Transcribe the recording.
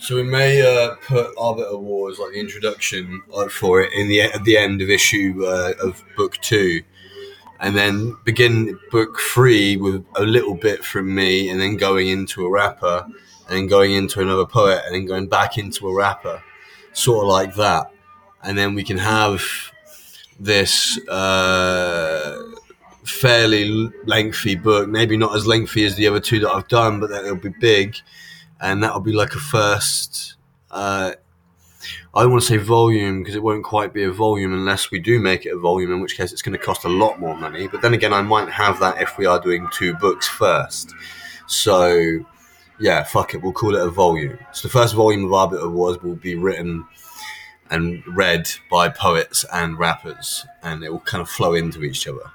So we may uh, put Arbiter Wars, like the introduction uh, for it, in the at the end of issue uh, of book two, and then begin book three with a little bit from me, and then going into a rapper, and then going into another poet, and then going back into a rapper, sort of like that, and then we can have this uh, fairly lengthy book, maybe not as lengthy as the other two that I've done, but then it'll be big and that'll be like a first. Uh, I don't want to say volume because it won't quite be a volume unless we do make it a volume, in which case it's going to cost a lot more money. But then again, I might have that if we are doing two books first. So, yeah, fuck it, we'll call it a volume. So the first volume of Arbiter Wars will be written and read by poets and rappers, and it will kind of flow into each other.